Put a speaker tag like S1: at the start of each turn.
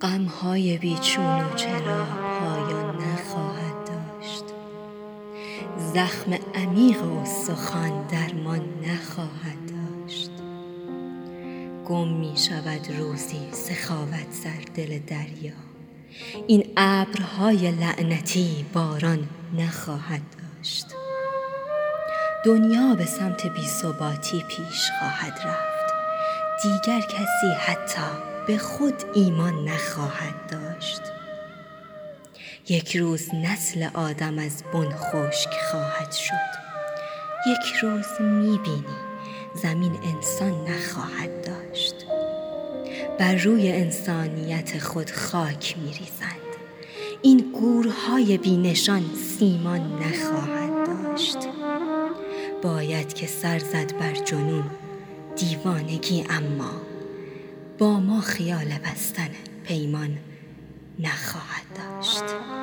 S1: غمهای بیچون و چرا پایان نخواهد داشت. زخم عمیق و سخن درمان نخواهد داشت. گم می شود روزی سخاوت سر دل دریا. این ابرهای لعنتی باران نخواهد داشت. دنیا به سمت بیثباتی پیش خواهد رفت. دیگر کسی حتی به خود ایمان نخواهد داشت. یک روز نسل آدم از بن خشک خواهد شد. یک روز می بینی زمین انسان نخواهد داشت. بر روی انسانیت خود خاک می ریزند این گورهای بینشان سیمان نخواهد داشت. باید که سر زد بر جنون دیوانگی اما با ما خیال بستن پیمان نخواهد داشت.